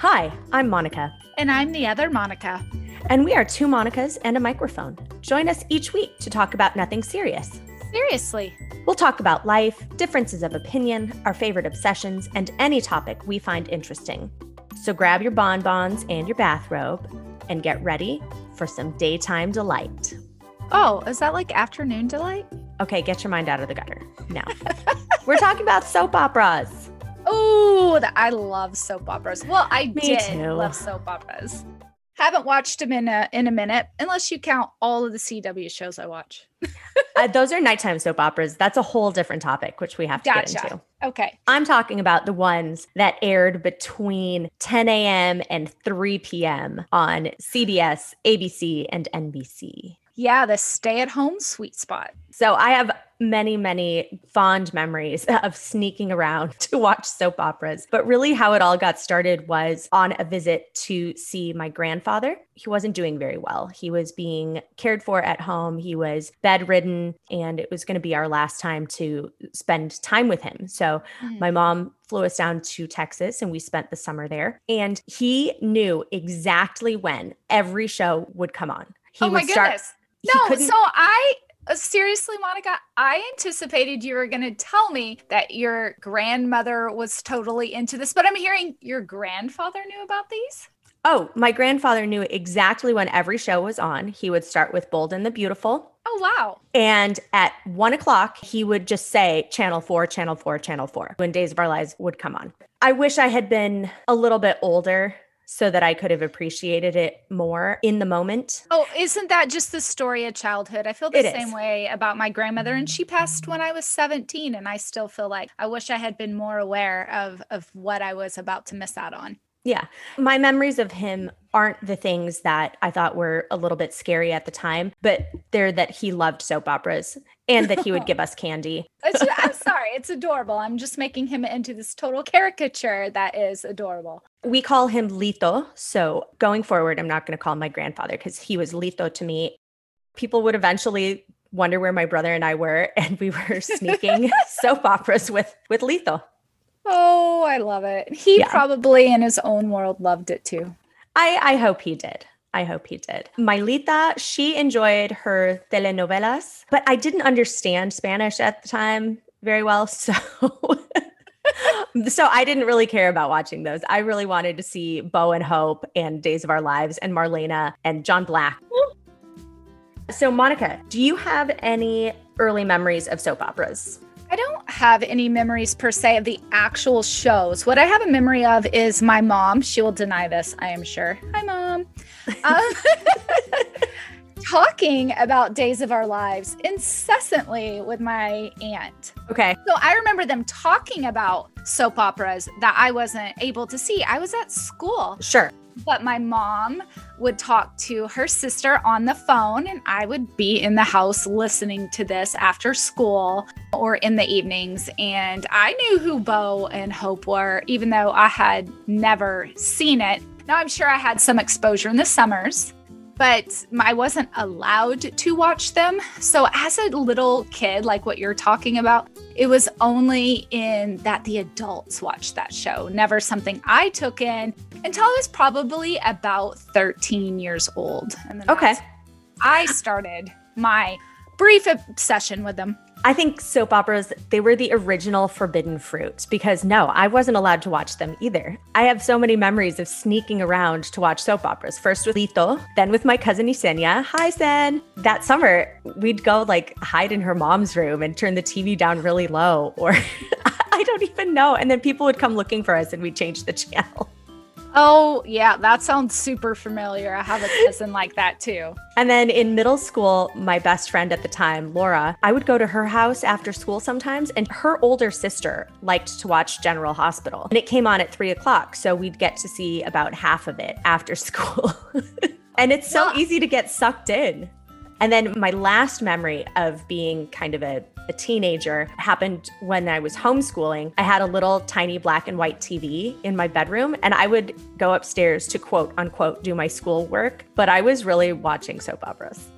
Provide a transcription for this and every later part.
Hi, I'm Monica. And I'm the other Monica. And we are two Monicas and a microphone. Join us each week to talk about nothing serious. Seriously. We'll talk about life, differences of opinion, our favorite obsessions, and any topic we find interesting. So grab your bonbons and your bathrobe and get ready for some daytime delight. Oh, is that like afternoon delight? Okay, get your mind out of the gutter. Now, we're talking about soap operas. Oh, I love soap operas. Well, I Me did too. love soap operas. Haven't watched them in a in a minute, unless you count all of the CW shows I watch. Uh, those are nighttime soap operas. That's a whole different topic, which we have to get into. Okay. I'm talking about the ones that aired between 10 a.m. and 3 p.m. on CBS, ABC, and NBC. Yeah, the stay at home sweet spot. So I have many, many fond memories of sneaking around to watch soap operas. But really, how it all got started was on a visit to see my grandfather. He wasn't doing very well. He was being cared for at home, he was bedridden, and it was going to be our last time to spend time with him. So Mm. my mom flew us down to Texas and we spent the summer there. And he knew exactly when every show would come on. He oh my would start. goodness. he No, couldn't- so I uh, seriously, Monica, I anticipated you were going to tell me that your grandmother was totally into this, but I'm hearing your grandfather knew about these. Oh, my grandfather knew exactly when every show was on. He would start with Bold and the Beautiful. Oh wow. And at one o'clock, he would just say Channel 4, Channel 4, Channel 4 when Days of Our Lives would come on. I wish I had been a little bit older so that I could have appreciated it more in the moment. Oh, isn't that just the story of childhood? I feel the It same is. way about my grandmother, and she passed when I was 17, and I still feel like I wish I had been more aware of of what I was about to miss out on. Yeah. My memories of him aren't the things that I thought were a little bit scary at the time, but they're that he loved soap operas and that he would give us candy. I'm sorry, it's adorable. I'm just making him into this total caricature that is adorable. We call him Lito. So going forward, I'm not going to call him my grandfather because he was Lito to me. People would eventually wonder where my brother and I were, and we were sneaking soap operas with with Lito. Oh, I love it. He Yeah. probably in his own world loved it too. I I hope he did. I hope he did. My Lita, she enjoyed her telenovelas, but I didn't understand Spanish at the time very well, so so I didn't really care about watching those. I really wanted to see Bo and Hope and Days of Our Lives and Marlena and John Black. So Monica, do you have any early memories of soap operas? I don't have any memories per se of the actual shows. What I have a memory of is my mom. She will deny this, I am sure. Hi, mom. Um, talking about Days of Our Lives incessantly with my aunt. Okay. So I remember them talking about soap operas that I wasn't able to see. I was at school, Sure. but my mom would talk to her sister on the phone, and I would be in the house listening to this after school or in the evenings. And I knew who Bo and Hope were, even though I had never seen it. Now, I'm sure I had some exposure in the summers, but I wasn't allowed to watch them. So, as a little kid, like what you're talking about, it was only in that the adults watched that show, never something I took in until I was probably about 13 years old. And then Okay. I started my brief obsession with them. I think soap operas, they were the original forbidden fruit because no, I wasn't allowed to watch them either. I have so many memories of sneaking around to watch soap operas. First with Lito, then with my cousin Isenia. Hi, Sen. That summer, we'd go like hide in her mom's room and turn the TV down really low, or I don't even know. And then people would come looking for us and we'd change the channel. Oh, yeah, that sounds super familiar. I have a cousin like that too. And then in middle school, my best friend at the time, Laura, I would go to her house after school sometimes, and her older sister liked to watch General Hospital. And it came on at three o'clock, so we'd get to see about half of it after school. and it's so Well- easy to get sucked in. And then my last memory of being kind of a, a teenager happened when I was homeschooling. I had a little tiny black and white TV in my bedroom, and I would go upstairs to quote unquote do my schoolwork, but I was really watching soap operas.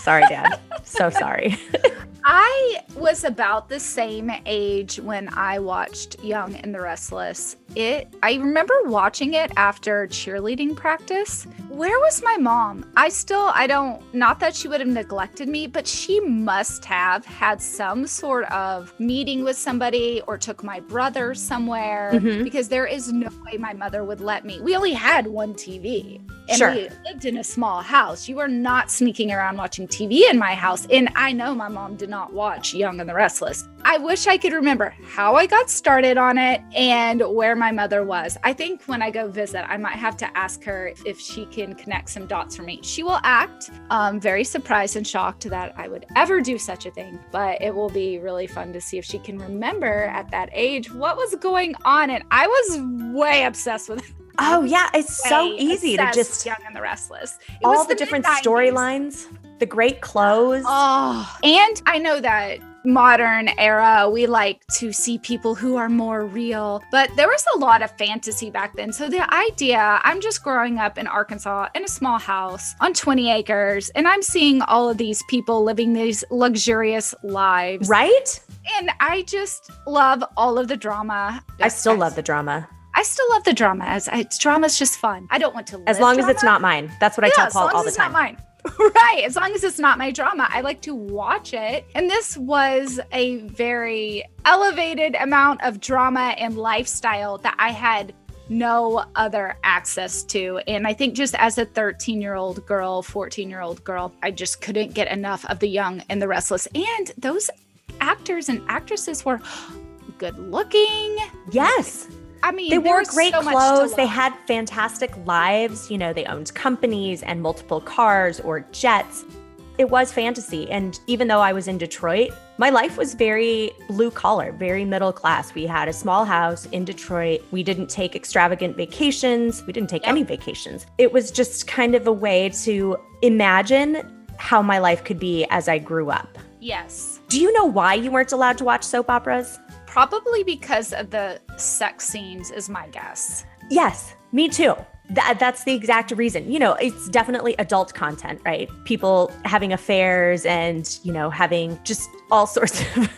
Sorry, Dad. so sorry. I was about the same age when I watched Young and the Restless. It I remember watching it after cheerleading practice. Where was my mom? I still I don't not that she would have neglected me, but she must have had some sort of meeting with somebody or took my brother somewhere Mhm. because there is no way my mother would let me. We only had one TV. And Sure. we lived in a small house. You were not sneaking around watching TV in my house. And I know my mom did not watch Young and the Restless. I wish I could remember how I got started on it and where my mother was. I think when I go visit, I might have to ask her if she can connect some dots for me. She will act um, very surprised and shocked that I would ever do such a thing, but it will be really fun to see if she can remember at that age what was going on. And I was way obsessed with Oh yeah, it's so easy to just Young and the Restless. It all was the, different storylines, the great clothes. Oh, and I know that modern era we like to see people who are more real but there was a lot of fantasy back then so the idea i'm just growing up in arkansas in a small house on 20 acres and i'm seeing all of these people living these luxurious lives Right? and i just love all of the drama I still love the drama. i still love the drama as it's drama's just fun i don't want to As long as it's not mine. That's what I Yeah, tell as Paul long all as the it's time. not mine. right. As long as it's not my drama, I like to watch it. And this was a very elevated amount of drama and lifestyle that I had no other access to. And I think just as a 13 year old girl, 14 year old girl, I just couldn't get enough of the young and the restless. And those actors and actresses were good looking. Yes. I mean, They wore great so clothes. They had fantastic lives. You know, they owned companies and multiple cars or jets. It was fantasy. And even though I was in Detroit, my life was very blue collar, very middle class. We had a small house in Detroit. We didn't take extravagant vacations. We didn't take Yep. any vacations. It was just kind of a way to imagine how my life could be as I grew up. Yes. Do you know why you weren't allowed to watch soap operas? Probably because of the sex scenes, is my guess. Yes, me too. That, that's the exact reason. You know, it's definitely adult content, right? People having affairs and, you know, having just all sorts of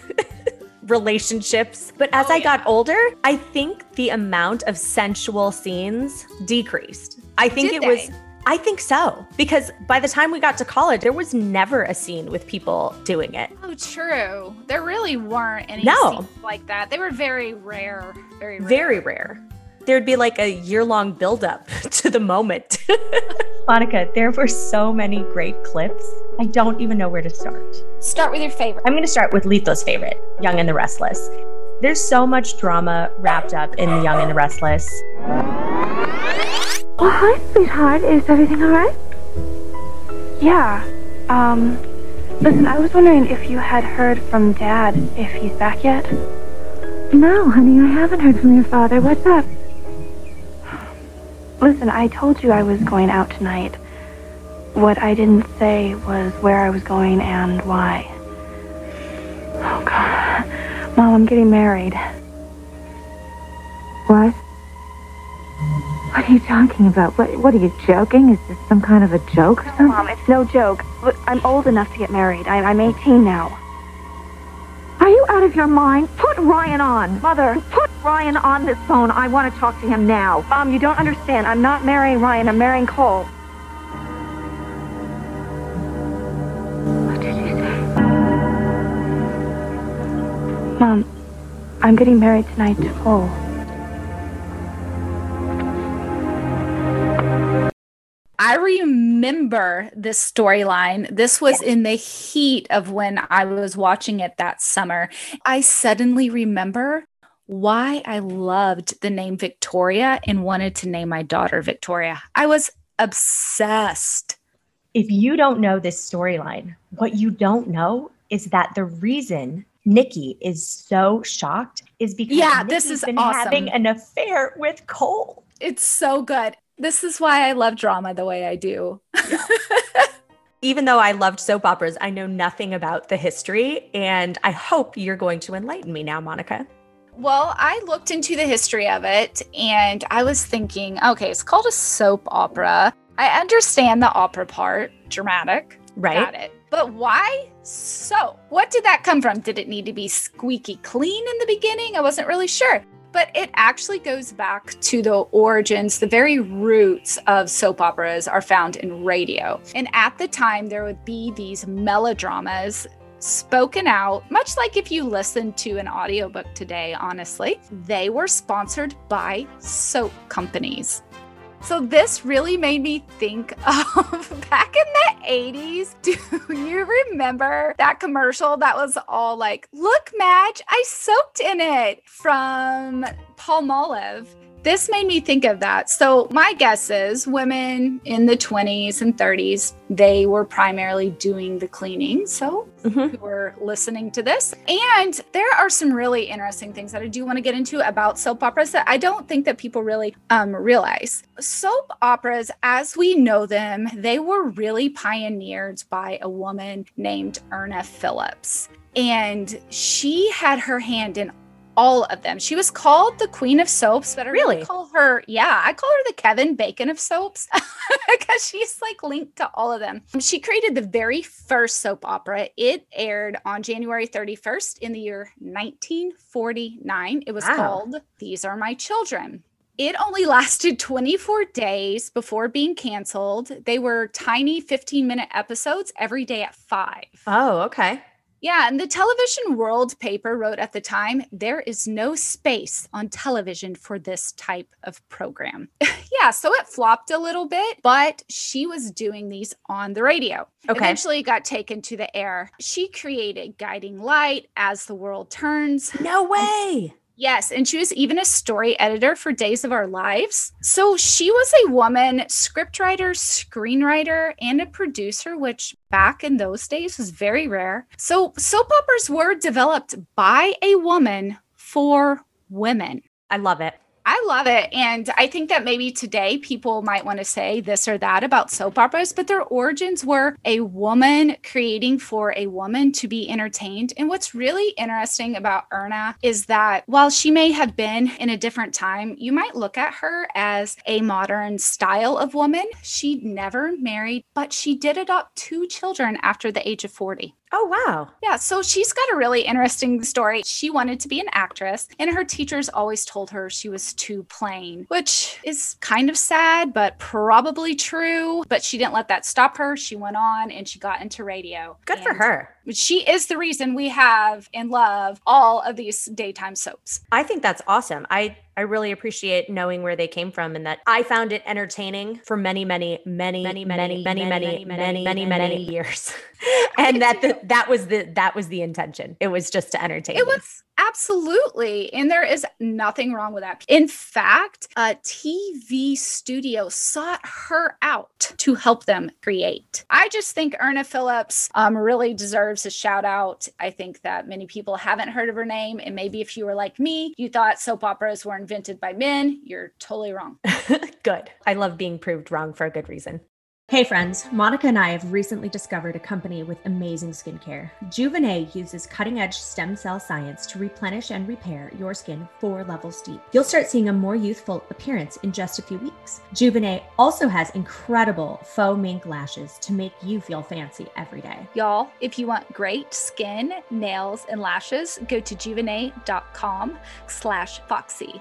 relationships. But as Oh, I got older, I think the amount of sensual scenes decreased. I think Did it was. They? I think so. Because by the time we got to college, there was never a scene with people doing it. Oh, true. There really weren't any No. scenes like that. They were very rare. Very rare. Very rare. There'd be like a year long buildup to the moment. Monica, there were so many great clips. I don't even know where to start. Start with your favorite. I'm going to start with Lito's favorite, Young and the Restless. There's so much drama wrapped up in Young and the Restless. Oh, hi, sweetheart. Is everything all right? Yeah. Um, listen, I was wondering if you had heard from Dad, if he's back yet. No, honey, I haven't heard from your father. What's up? Listen, I told you I was going out tonight. What I didn't say was where I was going and why. Oh, God. Mom, I'm getting married. What? What are you talking about? What, what are you joking? Is this some kind of a joke or something? Mom, it's no joke. Look, I'm old enough to get married. I, I'm 18 now. Are you out of your mind? Put Ryan on. Mother, put Ryan on this phone. I want to talk to him now. Mom, you don't understand. I'm not marrying Ryan. I'm marrying Cole. What did you say? Mom, I'm getting married tonight to Cole. I remember this storyline. This was in the heat of when I was watching it that summer. I suddenly remember why I loved the name Victoria and wanted to name my daughter Victoria. I was obsessed. If you don't know this storyline, what you don't know is that the reason Nikki is so shocked is because Yeah, this is been awesome. having an affair with Cole. It's so good. This is why I love drama the way I do. Even though I loved soap operas, I know nothing about the history, and I hope you're going to enlighten me now, Monica. Well, I looked into the history of it and I was thinking, okay, it's called a soap opera. I understand the opera part, dramatic, Right? got it. But why So, what did that come from? Did it need to be squeaky clean in the beginning? I wasn't really sure. But it actually goes back to the origins, the very roots of soap operas are found in radio. And at the time, there would be these melodramas spoken out, much like if you listen to an audiobook today, honestly. They were sponsored by soap companies. So this really made me think of back in the 80s. Do you remember that commercial that was all like, look, Madge, I soaked in it from Palmolive? This made me think of that. So, my guess is women in the 20s and 30s, they were primarily doing the cleaning. So, mm-hmm. were listening to this. And there are some really interesting things that I do want to get into about soap operas that I don't think that people really um, realize. Soap operas, as we know them, they were really pioneered by a woman named Irna Phillips and she had her hand in all of them. She was called the Queen of Soaps, but I really, really call her, yeah, I call her the Kevin Bacon of soaps because she's like linked to all of them. She created the very first soap opera. It aired on January 31st in the year 1949. It was wow. called These Are My Children. It only lasted 24 days before being canceled. They were tiny 15 minute episodes every day at five. Oh, okay. Yeah, and the Television World paper wrote at the time there is no space on television for this type of program. yeah, so it flopped a little bit, but she was doing these on the radio. Okay. Eventually got taken to the air. She created Guiding Light as the World Turns. No way. Yes, and she was even a story editor for Days of Our Lives. So she was a woman scriptwriter, screenwriter, and a producer, which back in those days was very rare. So soap operas were developed by a woman for women. I love it. I love it. And I think that maybe today people might want to say this or that about soap operas, but their origins were a woman creating for a woman to be entertained. And what's really interesting about Irna is that while she may have been in a different time, you might look at her as a modern style of woman. She never married, but she did adopt two children after the age of 40. Oh, wow. Yeah. So she's got a really interesting story. She wanted to be an actress, and her teachers always told her she was too plain, which is kind of sad, but probably true. But she didn't let that stop her. She went on and she got into radio. Good for her. She is the reason we have and love all of these daytime soaps. I think that's awesome. I I really appreciate knowing where they came from and that I found it entertaining for many, many, many, many, many, many, many, many, many, many years. and that the, that was the that was the intention. It was just to entertain. It was Absolutely. And there is nothing wrong with that. In fact, a TV studio sought her out to help them create. I just think Irna Phillips um, really deserves a shout out. I think that many people haven't heard of her name. And maybe if you were like me, you thought soap operas were invented by men, you're totally wrong. good. I love being proved wrong for a good reason. Hey friends, Monica and I have recently discovered a company with amazing skincare. Juvenae uses cutting edge stem cell science to replenish and repair your skin four levels deep. You'll start seeing a more youthful appearance in just a few weeks. Juvenae also has incredible faux mink lashes to make you feel fancy every day. Y'all, if you want great skin, nails, and lashes, go to juvenae.com slash foxy.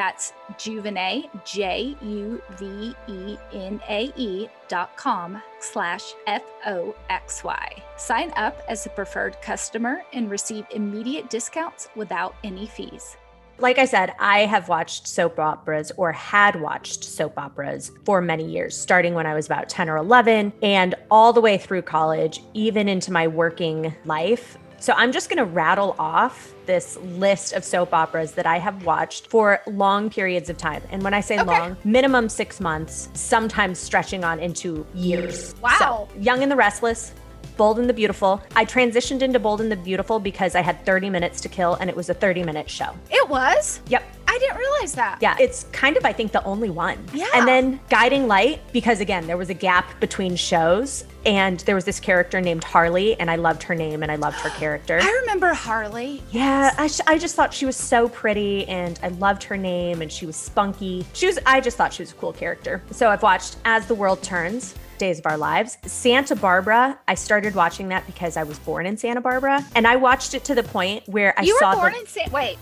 That's Juvenae, J U V E N A E dot com slash F O X Y. Sign up as a preferred customer and receive immediate discounts without any fees. Like I said, I have watched soap operas or had watched soap operas for many years, starting when I was about 10 or 11 and all the way through college, even into my working life. So I'm just going to rattle off this list of soap operas that I have watched for long periods of time. And when I say okay. long, minimum six months, sometimes stretching on into years. Wow. So, Young and the Restless, Bold and the Beautiful. I transitioned into Bold and the Beautiful because I had 30 minutes to kill and it was a 30 minute show. It was? Yep. I didn't realize that. Yeah, it's kind of, I think, the only one. Yeah. And then Guiding Light, because again, there was a gap between shows and there was this character named Harley, and I loved her name and I loved her character. I remember Harley. Yeah, I, sh- I just thought she was so pretty and I loved her name and she was spunky. She was, I just thought she was a cool character. So I've watched As the World Turns, Days of Our Lives. Santa Barbara, I started watching that because I was born in Santa Barbara. And I watched it to the point where I you saw were born the. in Sa- wait.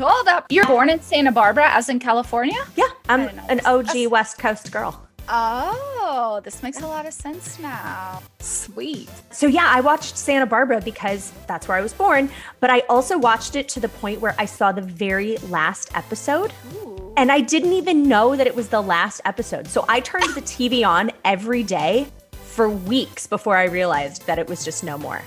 Hold up. You're born in Santa Barbara, as in California? yeah, I'm an. OG West Coast girl. Oh, this makes a lot of sense now. Sweet. So yeah, I watched Santa Barbara because that's where I was born, but I also watched it to the point where I saw the very last episode Ooh. and I didn't even know that it was the last episode. So I turned the TV on every day for weeks before I realized that it was just no more.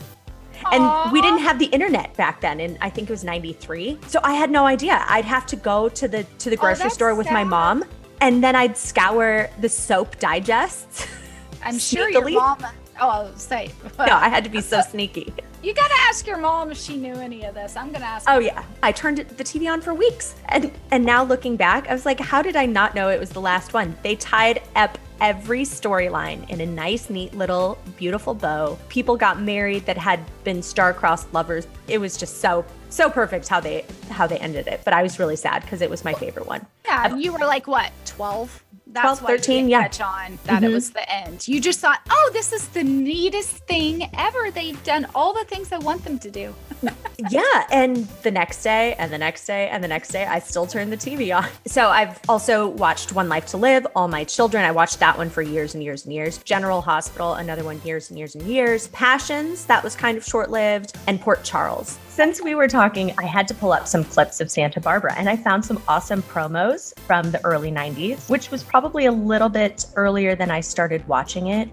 And we didn't have the internet back then and I think it was 93. So I had no idea. I'd have to go to the to the oh, grocery that's store with my mom and then I'd scour the soap digests. I'm sure your mom. Oh, I'll say. no, I had to be so sneaky. You gotta ask your mom if she knew any of this. I'm gonna ask. Oh yeah, I turned the TV on for weeks, and and now looking back, I was like, how did I not know it was the last one? They tied up every storyline in a nice, neat little, beautiful bow. People got married that had been star-crossed lovers. It was just so so perfect how they how they ended it. But I was really sad because it was my favorite one. Yeah, and you were like what, 12? That's 12, why you 13, didn't yeah. catch on that it Mhm. was the end. You just thought, oh, this is the neatest thing ever. They've done all the things I want them to do. yeah, and the next day, and the next day, and the next day, I still turn the TV on. So I've also watched One Life to Live, All My Children. I watched that one for years and years and years. General Hospital, another one years and years and years. Passions, that was kind of short lived, and Port Charles. Since we were talking, I had to pull up some clips of Santa Barbara, and I found some awesome promos from the early 90s, which was probably a little bit earlier than I started watching it.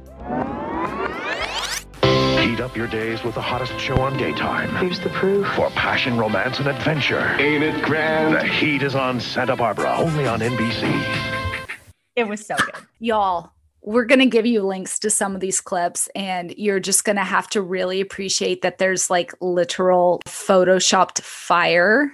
Heat up your days with the hottest show on daytime. Here's the proof. For passion, romance, and adventure. Ain't it grand? The heat is on Santa Barbara, only on NBC. It was so good. Y'all, we're going to give you links to some of these clips, and you're just going to have to really appreciate that there's like literal photoshopped fire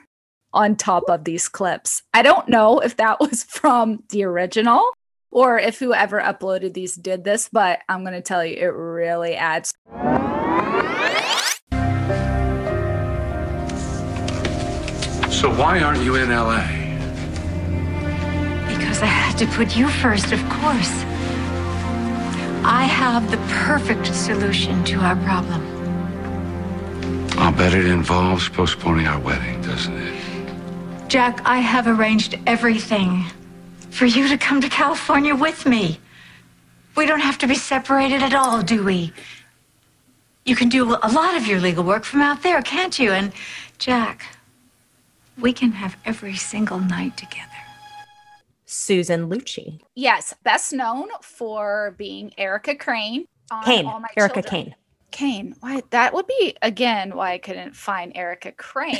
on top of these clips. I don't know if that was from the original or if whoever uploaded these did this, but I'm going to tell you, it really adds. So why aren't you in LA? Because I had to put you first, of course. I have the perfect solution to our problem. I'll bet it involves postponing our wedding, doesn't it? Jack, I have arranged everything for you to come to California with me. We don't have to be separated at all, do we? You can do a lot of your legal work from out there, can't you? And, Jack, we can have every single night together. Susan Lucci. Yes, best known for being Erica Crane. on Kane, All My Erica Children. Kane. Kane. Why that would be again why I couldn't find Erica Crane.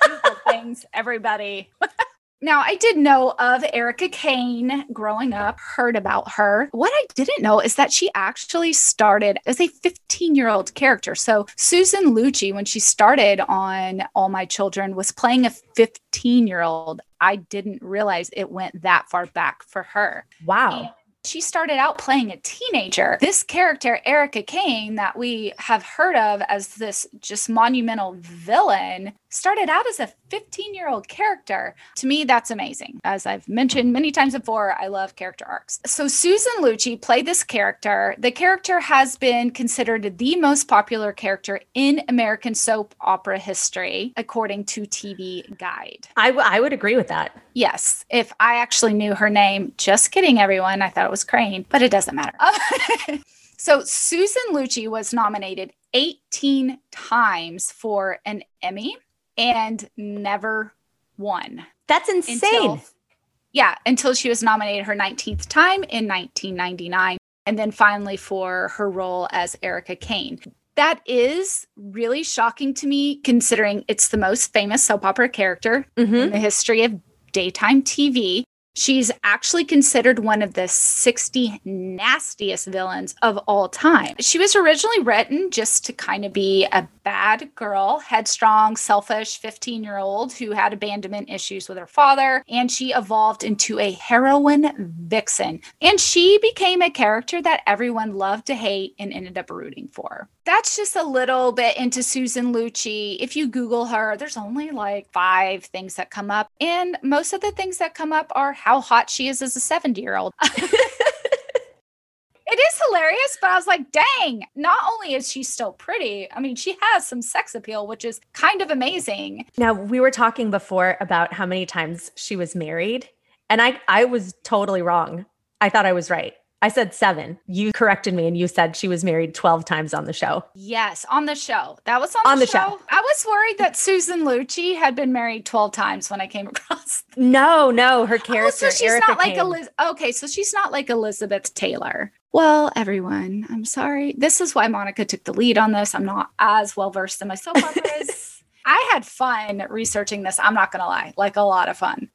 things, everybody. now I did know of Erica Kane growing up, heard about her. What I didn't know is that she actually started as a 15-year-old character. So Susan Lucci, when she started on All My Children, was playing a 15-year-old. I didn't realize it went that far back for her. Wow. And she started out playing a teenager. This character, Erica Kane, that we have heard of as this just monumental villain, started out as a 15 year old character. To me, that's amazing. As I've mentioned many times before, I love character arcs. So, Susan Lucci played this character. The character has been considered the most popular character in American soap opera history, according to TV Guide. I, w- I would agree with that. Yes, if I actually knew her name, just kidding, everyone. I thought it was Crane, but it doesn't matter. so, Susan Lucci was nominated 18 times for an Emmy and never won. That's insane. Until, yeah, until she was nominated her 19th time in 1999. And then finally for her role as Erica Kane. That is really shocking to me, considering it's the most famous soap opera character Mhm. in the history of daytime TV. She's actually considered one of the 60 nastiest villains of all time. She was originally written just to kind of be a bad girl, headstrong, selfish 15 year old who had abandonment issues with her father, and she evolved into a heroine vixen. And she became a character that everyone loved to hate and ended up rooting for. That's just a little bit into Susan Lucci. If you Google her, there's only like five things that come up. And most of the things that come up are how hot she is as a 70 year old. It is hilarious, but I was like, dang, not only is she still pretty, I mean, she has some sex appeal, which is kind of amazing. Now, we were talking before about how many times she was married, and I I was totally wrong. I thought I was right. I said 7. You corrected me and you said she was married 12 times on the show. Yes, on the show. That was on, On the, the show. show. I was worried that Susan Lucci had been married 12 times when I came across. No, no, her Oh, character so she's Erica not like Kane. Eliz- Okay, so she's not like Elizabeth Taylor. Well, everyone, I'm sorry. This is why Monica took the lead on this. I'm not as well versed in my soap operas. I had fun researching this. I'm not gonna lie, like a lot of fun.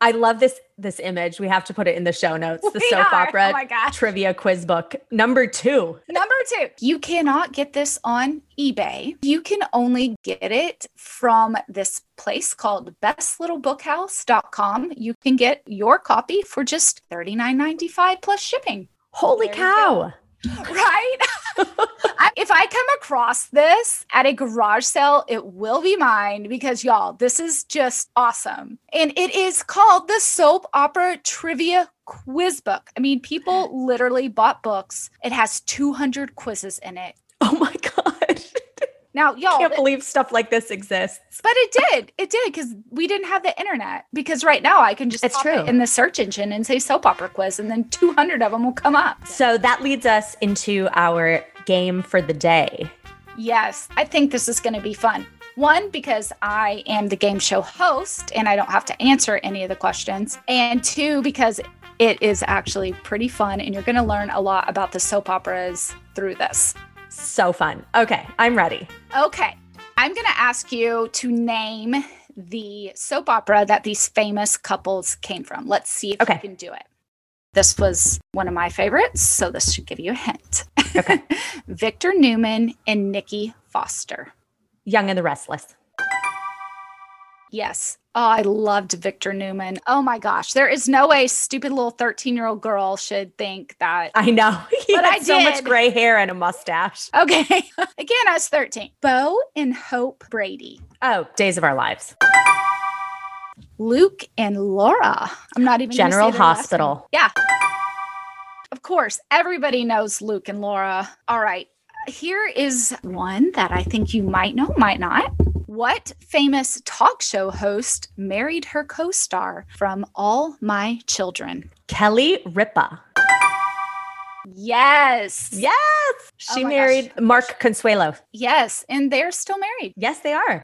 I love this this image. We have to put it in the show notes. The We soap are. opera Oh my gosh. trivia quiz book number 2. Number two, you cannot get this on eBay. You can only get it from this place called bestlittlebookhouse.com. You can get your copy for just $39.95 plus shipping. Holy There cow. Right? If I come across this at a garage sale, it will be mine because y'all, this is just awesome. And it is called the Soap Opera Trivia Quiz Book. I mean, people literally bought books. It has 200 quizzes in it. Oh my god. Now, y'all, Can't believe stuff like this exists. but it did. It did because we didn't have the internet. Because right now I can just It's true. it in the search engine and say soap opera quiz, and then 200 of them will come up. So that leads us into our game for the day. Yes, I think this is going to be fun. One, because I am the game show host and I don't have to answer any of the questions. And two, because it is actually pretty fun and you're going to learn a lot about the soap operas through this. So fun. Okay, I'm ready. Okay, I'm going to ask you to name the soap opera that these famous couples came from. Let's see if Okay. you can do it. This was one of my favorites, so this should give you a hint. Okay. Victor Newman and Nikki Foster. Young and the Restless. Yes. Oh, I loved Victor Newman. Oh my gosh. There is no way stupid little 13 year old girl should think that. I know. He But had I so much did. gray hair and a mustache. Okay. Again, I was 13. Bo and Hope Brady. Oh, Days of Our Lives. Luke and Laura. I'm not even General Hospital. Yeah. Of course, everybody knows Luke and Laura. All right. Here is one that I think you might know, might not. What famous talk show host married her co star from All My Children? Kelly Ripa. Yes. Yes. Oh She my married gosh. Mark Consuelos. Yes. And they're still married. Yes, they are.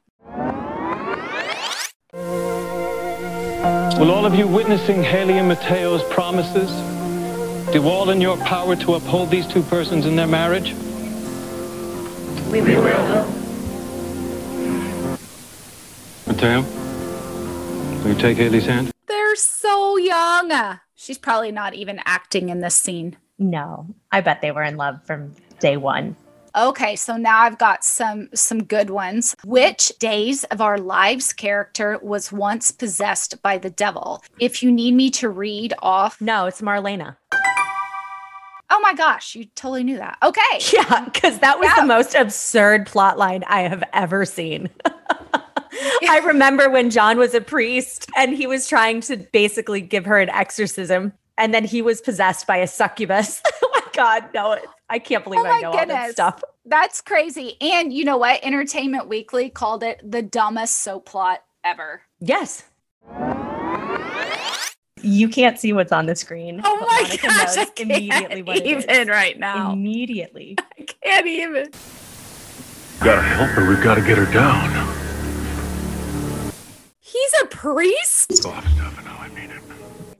Will all of you witnessing Haley and Mateo's promises do all in your power to uphold these two persons in their marriage? We will. Mateo, will you take Haley's hand? They're so young. She's probably not even acting in this scene. No, I bet they were in love from day one. Okay, so now I've got some some good ones. Which days of our lives character was once possessed by the devil? If you need me to read off, No, it's Marlena. oh my gosh, you totally knew that. Okay, Yeah, because that was Yeah. the most absurd plot line I have ever seen. I remember when John was a priest and he was trying to basically give her an exorcism, and then he was possessed by a succubus. oh my God, no, it, I can't believe Oh I my know all this stuff. that's crazy. And you know what? Entertainment Weekly called it the dumbest soap plot ever. Yes. You can't see what's on the screen. Oh my Monica gosh, knows I can't immediately what it is. even right now. Immediately. I can't even. Gotta help her. We've got to get her down. He's a priest? Go off, Stefano. I mean it.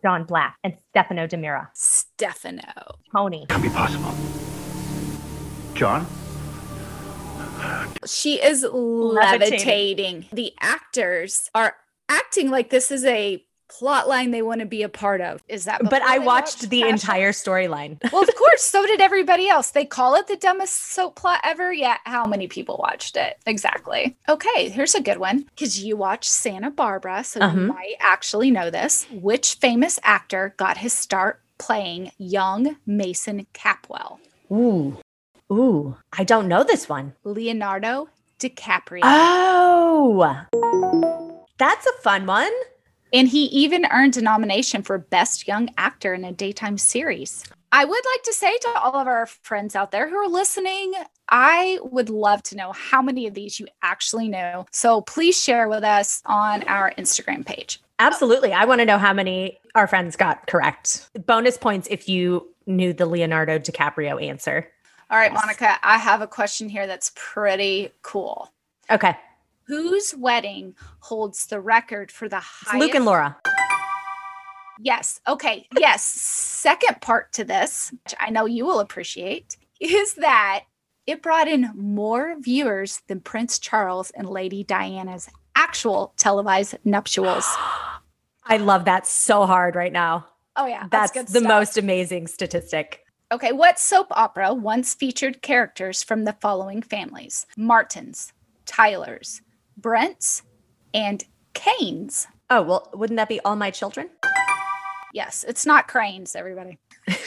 John Black and Stefano DiMera. Stefano. Tony. Can't be possible. John? She is Levitating. levitating. The actors are acting like this is a plot line they want to be a part of. Is that? But I they watched the Passion? entire storyline. well, of course, so did everybody else. They call it the dumbest soap plot ever. Yet, how many people watched it? Exactly. Okay, here's a good one because you watched Santa Barbara, so Uh-huh. you might actually know this. Which famous actor got his start playing young Mason Capwell? Ooh. Ooh. I don't know this one. Leonardo DiCaprio. Oh. That's a fun one. And he even earned a nomination for Best Young Actor in a Daytime Series. I would like to say to all of our friends out there who are listening, I would love to know how many of these you actually know. So please share with us on our Instagram page. Absolutely. I want to know how many our friends got correct. Bonus points if you knew the Leonardo DiCaprio answer. All right, Monica, I have a question here that's pretty cool. Okay. Whose wedding holds the record for the It's highest? Luke and Laura. Yes. Okay. Yes. Second part to this, which I know you will appreciate, is that it brought in more viewers than Prince Charles and Lady Diana's actual televised nuptials. I love that so hard right now. Oh, yeah. That's, good the stuff. most amazing statistic. Okay. What soap opera once featured characters from the following families Martins, Tylers, Brents, and Kanes? Oh, well, wouldn't that be All My Children? Yes. It's not cranes, everybody.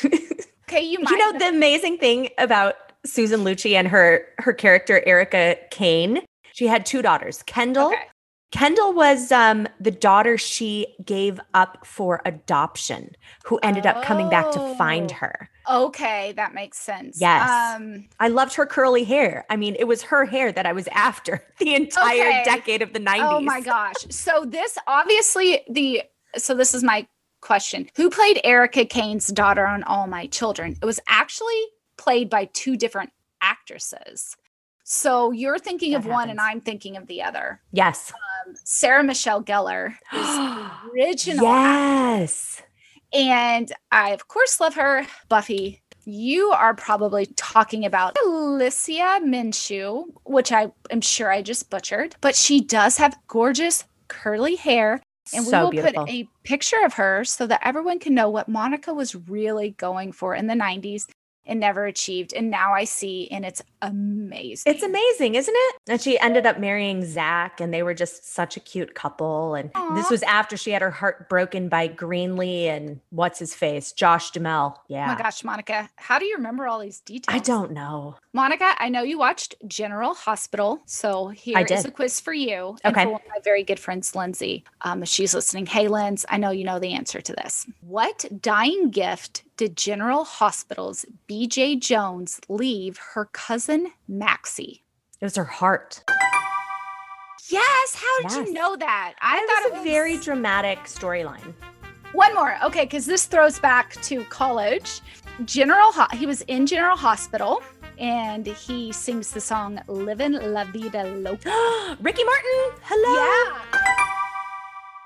Okay. You might you know the amazing thing about Susan Lucci and her her character Erica Kane, she had two daughters. Kendall. Okay. Kendall was um, the daughter she gave up for adoption, who ended up coming back to find Oh. her. Okay, that makes sense. Yes. Um, I loved her curly hair. I mean, it was her hair that I was after the entire Okay. decade of the 90s. oh my gosh. So this obviously the so this is my question. Who played Erica Kane's daughter on All My Children? It was actually played by two different actresses. So you're thinking That of one and. I'm thinking of the other. Yes. Sarah Michelle Gellar is original yes. And I, of course, love her. Buffy, you are probably talking about Alicia Minshew, which I am sure I just butchered, but she does have gorgeous curly hair. And so we will beautiful. put a picture of her so that everyone can know what Monica was really going for in the 90s and never achieved. And now I see, and it's amazing. It's amazing, isn't it? And she ended up marrying Zach, and they were just such a cute couple. And this was after she had her heart broken by Greenlee and what's his face, Josh Duhamel. Oh Yeah. my gosh, Monica, how do you remember all these details? I don't know. Monica, I know you watched General Hospital, so here is a quiz for you. And Okay. for one of my very good friends, Lindsay. Um, she's listening, hey, Lindsay, I know you know the answer to this. What dying gift did General Hospital's BJ Jones leave her cousin Maxie? It was her heart. Yes, how did Yes. you know that? I It thought was it a very dramatic storyline. One more. Okay, because this throws back to college. General, Ho- he was in General Hospital and he sings the song Livin' La Vida Loca. Ricky Martin, hello. Yeah.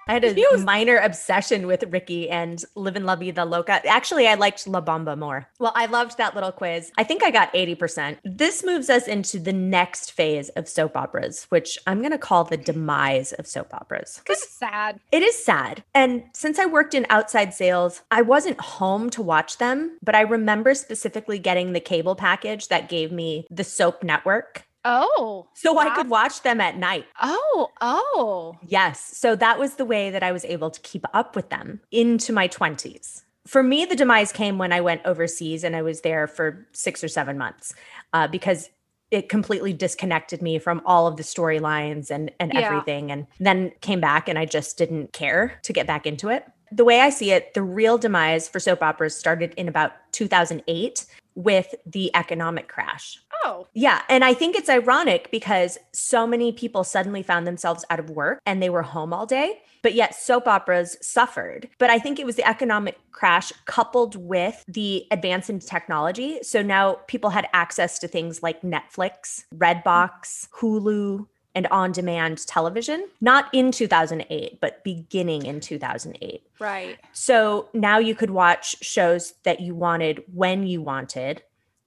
I had a was- minor obsession with Ricky and Live Livin' La Vida Loca. Actually, I liked La Bamba more. Well, I loved that little quiz. I think I got 80%. This moves us into the next phase of soap operas, which I'm going to call the demise of soap operas. It's sad. It is sad. And since I worked in outside sales, I wasn't home to watch them, but I remember specifically getting the cable package that gave me the soap network. Oh. So I could watch them at night. Oh, oh. Yes. So that was the way that I was able to keep up with them into my 20s. For me, the demise came when I went overseas and I was there for six or seven months uh, because it completely disconnected me from all of the storylines and, and Yeah. everything. And then came back and I just didn't care to get back into it. The way I see it, the real demise for soap operas started in about 2008 with the economic crash. Oh. Yeah. And I think it's ironic because so many people suddenly found themselves out of work and they were home all day, but yet soap operas suffered. But I think it was the economic crash coupled with the advance in technology. So now people had access to things like Netflix, Redbox, Hulu. And on demand television, not in 2008, but beginning in 2008. Right. So now you could watch shows that you wanted when you wanted.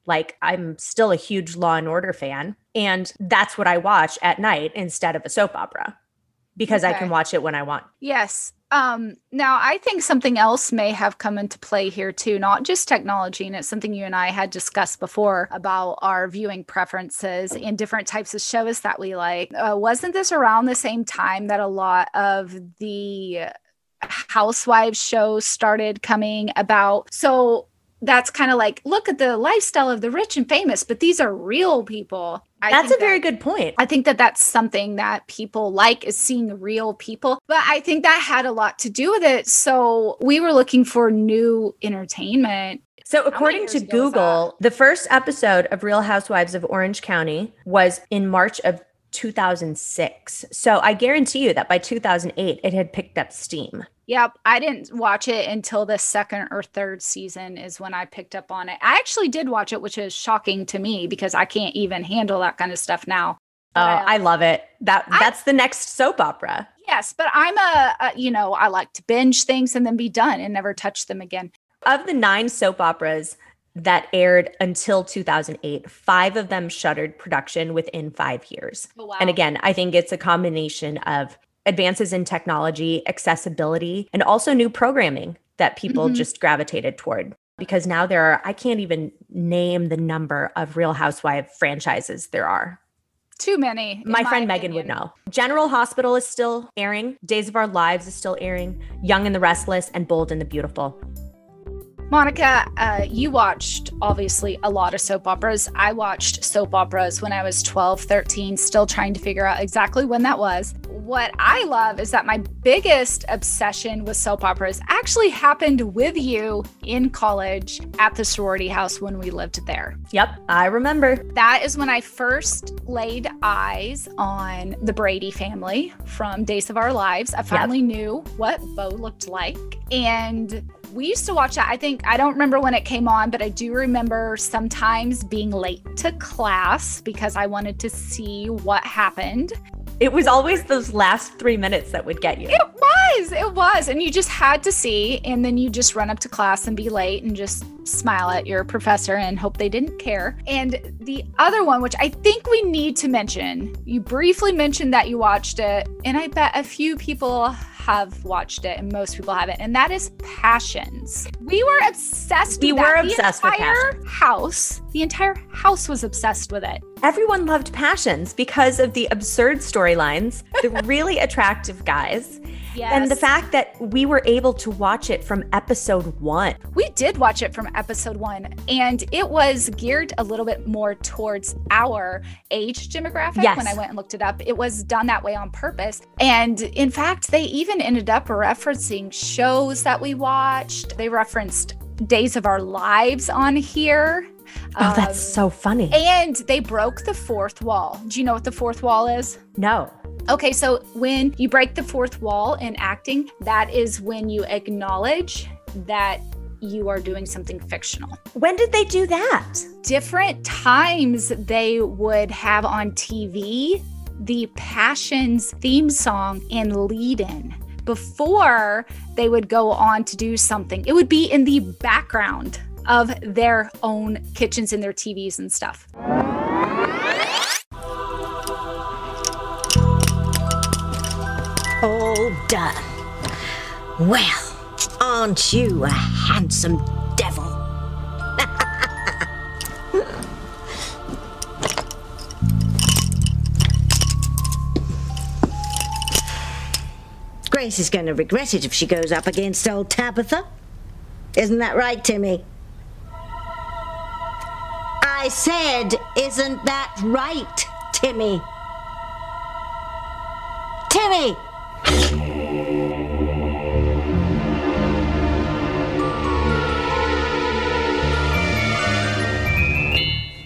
Like I'm still a huge Law and Order fan, and that's what I watch at night instead of a soap opera because I can watch it when I want. Yes. Um, now I think something else may have come into play here too, not just technology, and it's something you and I had discussed before about our viewing preferences and different types of shows that we like. Uh, wasn't this around the same time that a lot of the housewives shows started coming about? So that's kind of like look at the lifestyle of the rich and famous, but these are real people. I That's a think very good point. I think that that's something that people like is seeing real people. But I think that had a lot to do with it. So we were looking for new entertainment. So, according to Google, the first episode of Real Housewives of Orange County was in March of 2006. So, I guarantee you that by 2008, it had picked up steam. Yep. I didn't watch it until the second or third season, is when I picked up on it. I actually did watch it, which is shocking to me because I can't even handle that kind of stuff now. Oh, I love it. That I- that's the next soap opera. Yes, but I'm a, a, you know, I like to binge things and then be done and never touch them again. Of the nine soap operas that aired until 2008, five of them shuttered production within five years. Oh, wow. And again, I think it's a combination of advances in technology, accessibility, and also new programming that people Mhm. just gravitated toward. Because now there are, I can't even name the number of Real Housewife franchises there are. too many. in My friend Megan would know. General Hospital is still airing, Days of Our Lives is still airing, Young and the Restless, and Bold and the Beautiful. Monica, uh, you watched obviously a lot of soap operas. I watched soap operas when I was 12, 13, still trying to figure out exactly when that was. What I love is that my biggest obsession with soap operas actually happened with you in college at the sorority house when we lived there. Yep, I remember. That is when I first laid eyes on the Brady family from Days of Our Lives. I finally knew what Bo looked like. And we used to watch that. I think, I don't remember when it came on, but I do remember sometimes being late to class because I wanted to see what happened. It was always those last three minutes that would get you. It was, it was. And you just had to see. And then you just run up to class and be late and just smile at your professor and hope they didn't care. And the other one, which I think we need to mention, you briefly mentioned that you watched it. And I bet a few people have watched it and most people haven't. And that is Passions. We were obsessed We with were that. obsessed the with entire house, the entire house was obsessed with it. Everyone loved Passions because of the absurd storylines, the really attractive guys, Yes. and the fact that we were able to watch it from episode one. We did watch it from episode one, and it was geared a little bit more towards our age demographic. Yes. When I went and looked it up, it was done that way on purpose. And in fact, they even ended up referencing shows that we watched. They referenced Days of Our Lives on here. Oh, that's Um, so funny. And they broke the fourth wall. Do you know what the fourth wall is? no. Okay, so when you break the fourth wall in acting, that is when you acknowledge that you are doing something fictional. When did they do that? Different times they would have on TV the Passions theme song and lead in. Before they would go on to do something, it would be in the background of their own kitchens and their TVs and stuff. All done. Well, aren't you a handsome devil? Grace is going to regret it if she goes up against old Tabitha. Isn't that right, Timmy? I said, isn't that right, Timmy? Timmy!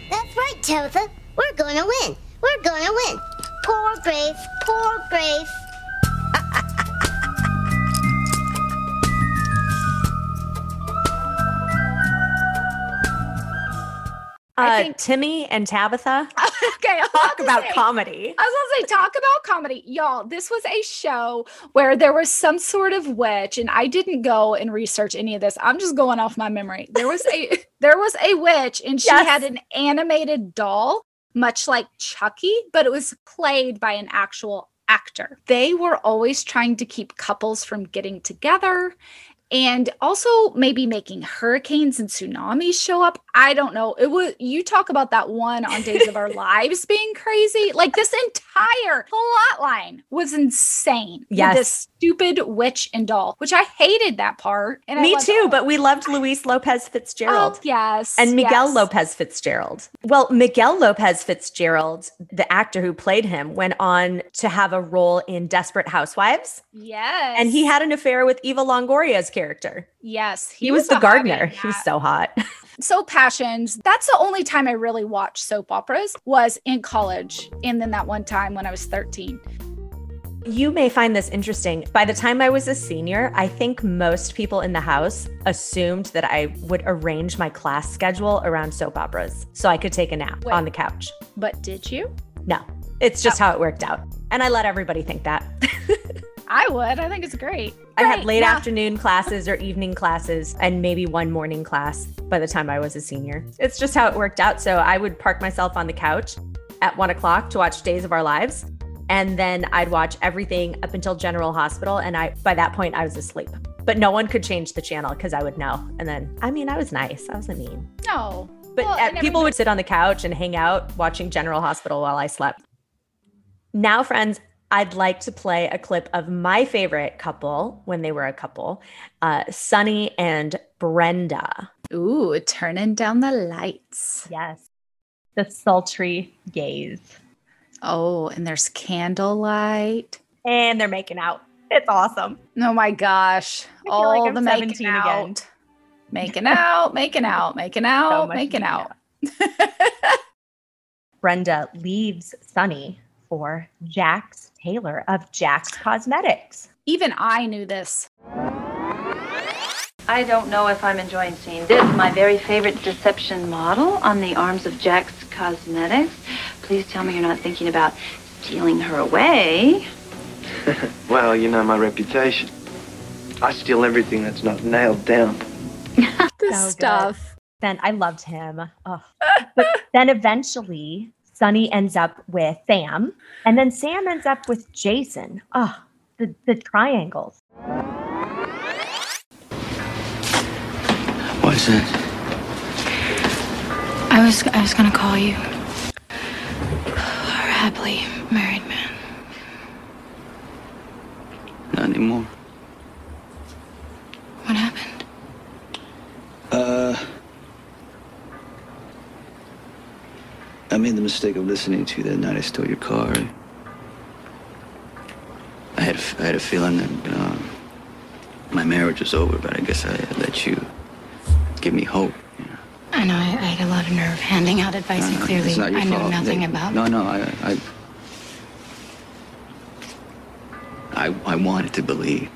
That's right, Tabitha. We're gonna win. We're gonna win. Poor Grace. Poor Grace. I Uh, think- Timmy and Tabitha okay, talk about say- comedy. I was gonna say, talk about comedy. Y'all, this was a show where there was some sort of witch, and I didn't go and research any of this. I'm just going off my memory. There was a there was a witch, and she Yes. had an animated doll, much like Chucky, but it was played by an actual actor. They were always trying to keep couples from getting together. And also maybe making hurricanes and tsunamis show up. I don't know. It was you talk about that one on Days of Our Lives being crazy. Like this entire plot line was insane. with Yes. This stupid witch and doll, which I hated that part. And Me too, but we loved Luis Lopez Fitzgerald. Oh, yes. And Miguel yes. Lopez Fitzgerald. Well, Miguel Lopez Fitzgerald, the actor who played him, went on to have a role in Desperate Housewives. Yes. And he had an affair with Eva Longoria's character. Yes. He, was, the gardener. He was so hot. so passions. That's the only time I really watched soap operas was in college. And then that one time when I was 13. You may find this interesting. By the time I was a senior, I think most people in the house assumed that I would arrange my class schedule around soap operas so I could take a nap Wait. on the couch. But did you? No, it's just Oh. how it worked out. And I let everybody think that. I would. I think it's great. I had late yeah. afternoon classes or evening classes and maybe one morning class by the time I was a senior. It's just how it worked out. So I would park myself on the couch at one o'clock to watch Days of Our Lives. And then I'd watch everything up until General Hospital. And I by that point I was asleep. But no one could change the channel because I would know. And then I mean I was nice. I wasn't mean. No. But Well, uh, people would sit on the couch and hang out watching General Hospital while I slept. Now, friends, I'd like to play a clip of my favorite couple when they were a couple, uh, Sonny and Brenda. Ooh, turning down the lights. Yes. The sultry gaze. Oh, and there's candlelight. And they're making out. It's awesome. Oh my gosh. All like the making 17 out. again. Making out, making out, making out, much making out. Brenda leaves Sonny for Jax Taylor of Jack's Cosmetics. Even I knew this. I don't know if I'm enjoying seeing this, my very favorite deception model on the arms of Jack's Cosmetics. Please tell me you're not thinking about stealing her away. Well, you know my reputation. I steal everything that's not nailed down. This So good. stuff. Then I loved him. Ugh. but then eventually, Sonny ends up with Sam, and then Sam ends up with Jason. Oh, the, the triangles. What is that? I was I was gonna call you. Our happily married man. Not anymore. What happened? Uh. I made the mistake of listening to you that night I stole your car. I had, I had a feeling that uh, my marriage was over, but I guess I let you give me hope. I know I, I had a lot of nerve handing out advice, No, and no, clearly it's not your I knew fault. nothing They- about. No, no, I, I, I, I wanted to believe.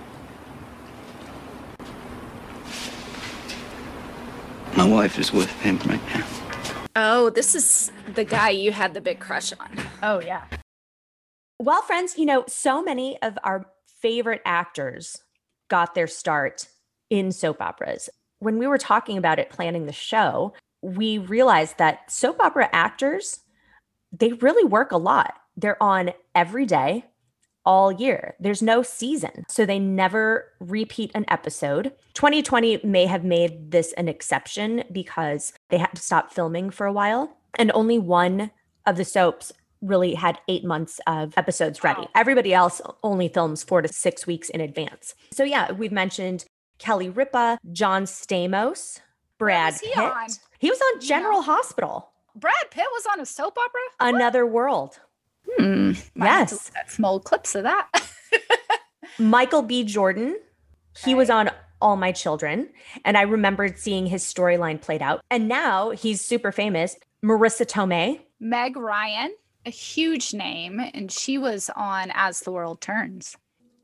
My wife is with him right now. Oh, this is the guy you had the big crush on. Oh, yeah. Well, friends, you know, so many of our favorite actors got their start in soap operas. When we were talking about it, planning the show, we realized that soap opera actors, they really work a lot. They're on every day, all year. There's no season. So they never repeat an episode. 2020 may have made this an exception because they had to stop filming for a while. And only one of the soaps really had eight months of episodes ready. Everybody else only films four to six weeks in advance. So, yeah, we've mentioned Kelly Ripa, John Stamos, Brad he Pitt. on? He was on General Hospital, Brad Pitt was on a soap opera? Another World. Hmm. Might have to Yes. look at Some old clips of that. Michael B. Jordan, he was on All My Children. And I remembered seeing his storyline played out. And now he's super famous. Marisa Tomei. Meg Ryan, a huge name, and she was on As the World Turns.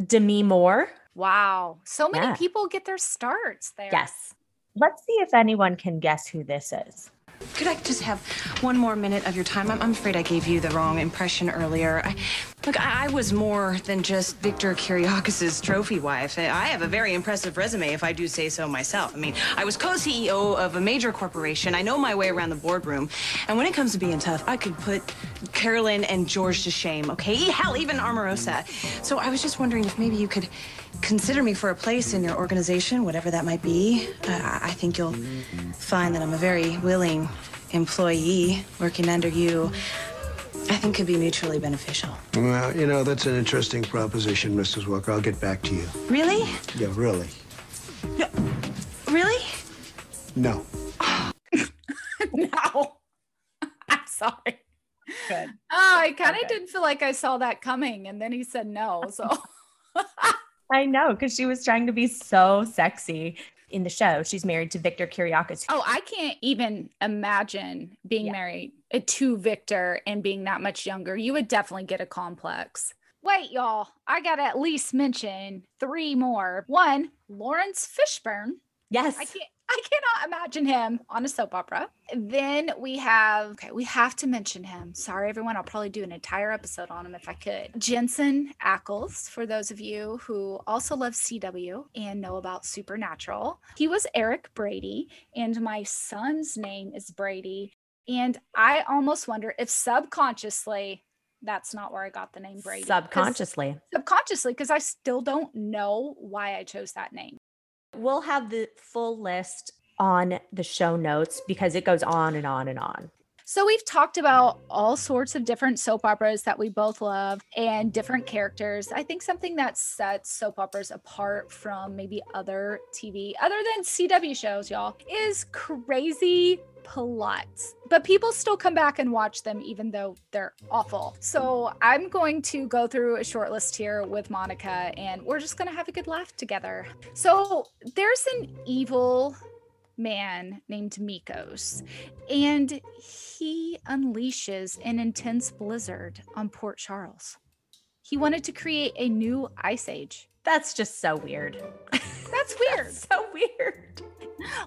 Demi Moore. Wow. So many Yeah. people get their starts there. Yes. Let's see if anyone can guess who this is. Could I just have one more minute of your time? I'm, I'm afraid I gave you the wrong impression earlier. I, Look, I, I was more than just Victor Kiriakis' trophy wife. I have a very impressive resume, if I do say so myself. I mean, I was co-CEO of a major corporation. I know my way around the boardroom. And when it comes to being tough, I could put Carolyn and George to shame, okay? Hell, even Omarosa. So I was just wondering if maybe you could consider me for a place in your organization, whatever that might be. Uh, I think you'll find that I'm a very willing employee working under you. I think could be mutually beneficial. Well, you know, that's an interesting proposition, Mrs. Walker. I'll get back to you. Really? Yeah, really. No. Really? No. no. I'm sorry. Good. Oh, I kind of didn't feel like I saw that coming. And then he said no. So I know because she was trying to be so sexy in the show. She's married to Victor Kiriakis. Oh, I can't even imagine being married uh, to Victor and being that much younger. You would definitely get a complex. Wait, y'all. I got to at least mention three more. One, Laurence Fishburne. Yes. I can't I cannot imagine him on a soap opera. Then we have okay, we have to mention him. Sorry everyone, I'll probably do an entire episode on him if I could. Jensen Ackles, for those of you who also love CW and know about Supernatural. He was Eric Brady and my son's name is Brady and I almost wonder if subconsciously that's not where I got the name Brady. Subconsciously. Subconsciously, because I still don't know why I chose that name. We'll have the full list on the show notes because it goes on and on and on. So we've talked about all sorts of different soap operas that we both love and different characters. I think something that sets soap operas apart from maybe other TV, other than CW shows, y'all, is crazy plots. But people still come back and watch them even though they're awful. So I'm going to go through a short list here with Monica and we're just going to have a good laugh together. So there's an evil man named Mikkos, and he unleashes an intense blizzard on Port Charles. He wanted to create a new ice age. That's just so weird. That's weird. so weird.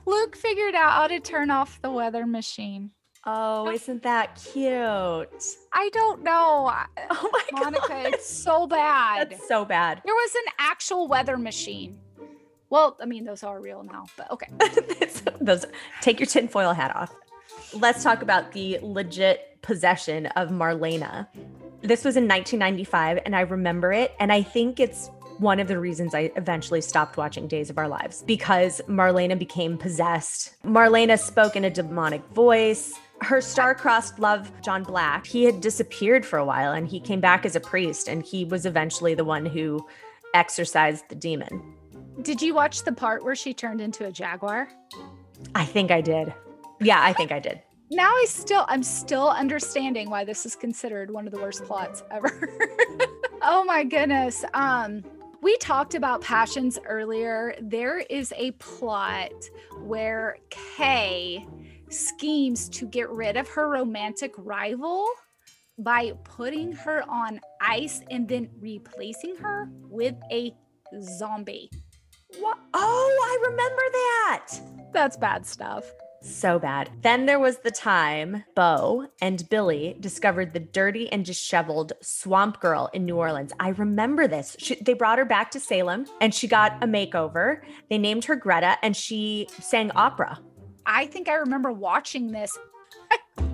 Luke figured out how to turn off the weather machine. Oh, isn't that cute? I don't know. Oh my God. Monica, it's so bad. That's so bad. There was an actual weather machine. Well, I mean, those are real now, but okay. Those take your tinfoil hat off. Let's talk about the legit possession of Marlena. This was in 1995, and I remember it. And I think it's one of the reasons I eventually stopped watching Days of Our Lives because Marlena became possessed. Marlena spoke in a demonic voice. Her star-crossed love, John Black, he had disappeared for a while and he came back as a priest and he was eventually the one who exorcised the demon. Did you watch the part where she turned into a jaguar? I think I did. Yeah, I think I did. Now I still I'm still understanding why this is considered one of the worst plots ever. oh my goodness. Um we talked about passions earlier. There is a plot where Kay schemes to get rid of her romantic rival by putting her on ice and then replacing her with a zombie. What? Oh, I remember that. That's bad stuff. So bad. Then there was the time Bo and Billy discovered the dirty and disheveled swamp girl in New Orleans. I remember this. She, they brought her back to Salem and she got a makeover. They named her Greta and she sang opera. I think I remember watching this.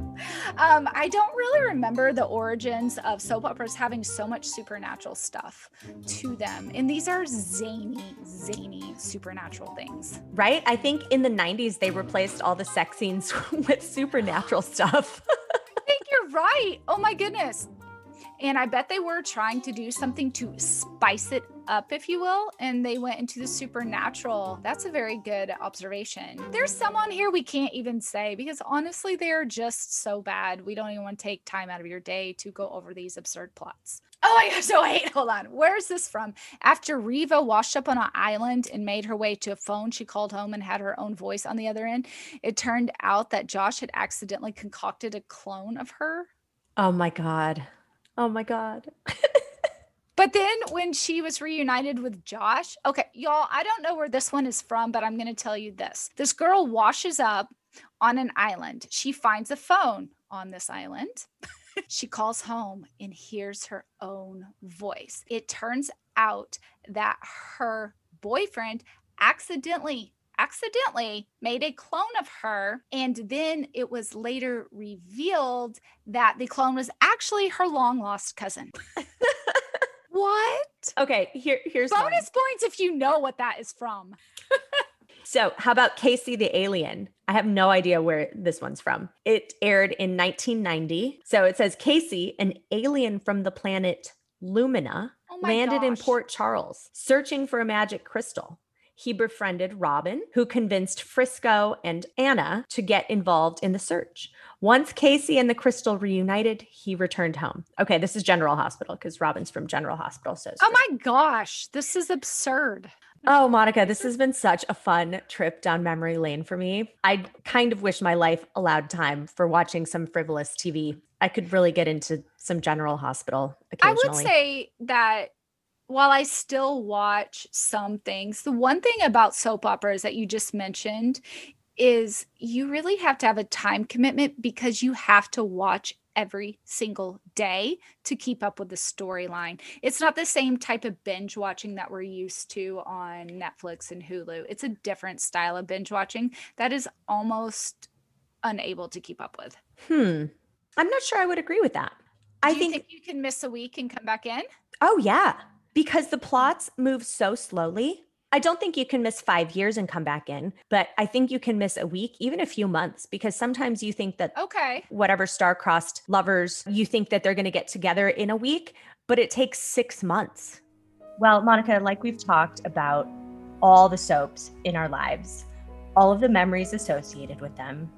um, I don't really remember the origins of soap operas having so much supernatural stuff to them. And these are zany, zany supernatural things. Right? I think in the 90s they replaced all the sex scenes with supernatural stuff. I think you're right. Oh my goodness. And I bet they were trying to do something to spice it up, if you will, and they went into the supernatural. That's a very good observation. There's some on here we can't even say because honestly, they are just so bad. We don't even want to take time out of your day to go over these absurd plots. Oh my gosh, so wait, hold on. Where's this from? After Reva washed up on an island and made her way to a phone, she called home and had her own voice on the other end. It turned out that Josh had accidentally concocted a clone of her. oh my God. Oh my God. But then when she was reunited with Josh, okay, y'all, I don't know where this one is from, but I'm going to tell you this. This girl washes up on an island. She finds a phone on this island. she calls home and hears her own voice. It turns out that her boyfriend accidentally accidentally made a clone of her and then it was later revealed that the clone was actually her long lost cousin what Okay, here here's bonus one. points if you know what that is from So, how about Casey the Alien? I have no idea where this one's from. It aired in 1990. So it says Casey, an alien from the planet Lumina, Oh landed in. Port Charles searching for a magic crystal. He befriended Robin, who convinced Frisco and Anna to get involved in the search. Once Casey and the crystal reunited, he returned home. Okay, this is General Hospital because Robin's from General Hospital. So, oh my gosh this is absurd Oh, Monica, this has been such a fun trip down memory lane for me. I kind of wish my life allowed time for watching some frivolous TV. I could really get into some General Hospital I would say that while I still watch some things, the one thing about soap operas that you just mentioned is you really have to have a time commitment because you have to watch every single day to keep up with the storyline. It's not the same type of binge watching that we're used to on Netflix and Hulu. It's a different style of binge watching that is almost unable to keep up with. Hmm. I'm not sure I would agree with that. I Do you think, think you can miss a week and come back in? oh, yeah, because the plots move so slowly. I don't think you can miss five years and come back in, but I think you can miss a week, even a few months, because sometimes you think that Okay. whatever star-crossed lovers you think that they're going to get together in a week but it takes six months well monica like we've talked about all the soaps in our lives all of the memories associated with them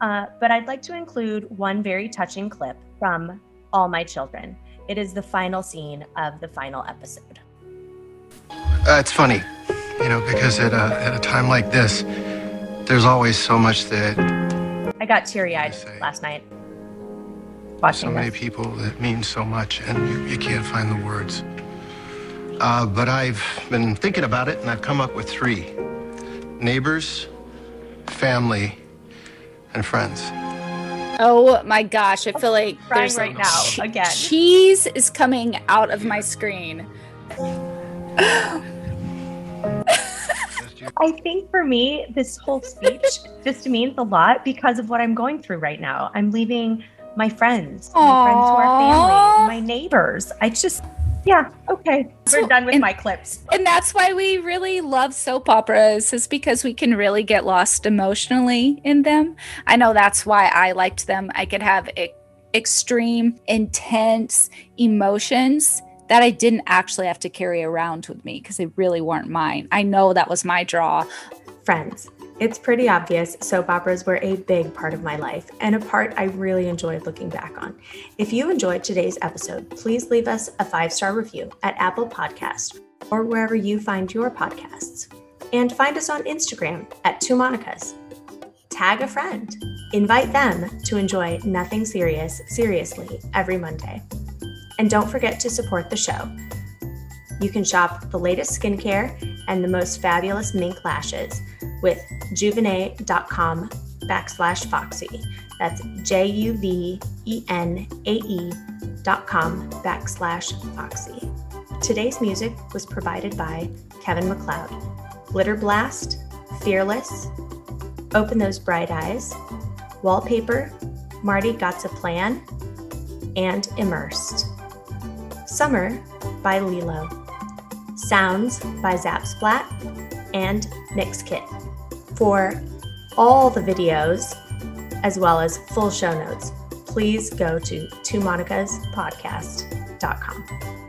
uh, but i'd like to include one very touching clip from all my children it is the final scene of the final episode Uh, it's funny, you know, because at a, at a time like this, there's always so much that i got teary-eyed last night watching so many this. people that mean so much, and you, you can't find the words. Uh, but I've been thinking about it, and I've come up with three neighbors, family, and friends. Oh my gosh, I feel like crying there's right like now, che- again. Cheese is coming out of my screen. I think for me, this whole speech just means a lot because of what I'm going through right now. I'm leaving my friends, my friends who are family, my neighbors. I just, yeah, okay. We're done with my clips. And that's why we really love soap operas, is because we can really get lost emotionally in them. I know that's why I liked them. I could have e- extreme, intense emotions that I didn't actually have to carry around with me because they really weren't mine. I know that was my draw. Friends, it's pretty obvious soap operas were a big part of my life and a part I really enjoyed looking back on. If you enjoyed today's episode, please leave us a five star review at Apple Podcast or wherever you find your podcasts. And find us on Instagram at Two Monicas. Tag a friend. Invite them to enjoy Nothing Serious seriously every Monday. And don't forget to support the show. You can shop the latest skincare and the most fabulous mink lashes with juvenae.com backslash foxy. That's J U V E N A E dot com backslash foxy. Today's music was provided by Kevin MacLeod. Glitter Blast, Fearless, Open Those Bright Eyes, Wallpaper, Marty Got's a Plan, and Immersed. Summer by Lilo. Sounds by Zapsplat and Mixkit. For all the videos, as well as full show notes, please go to twomonicas podcast.com.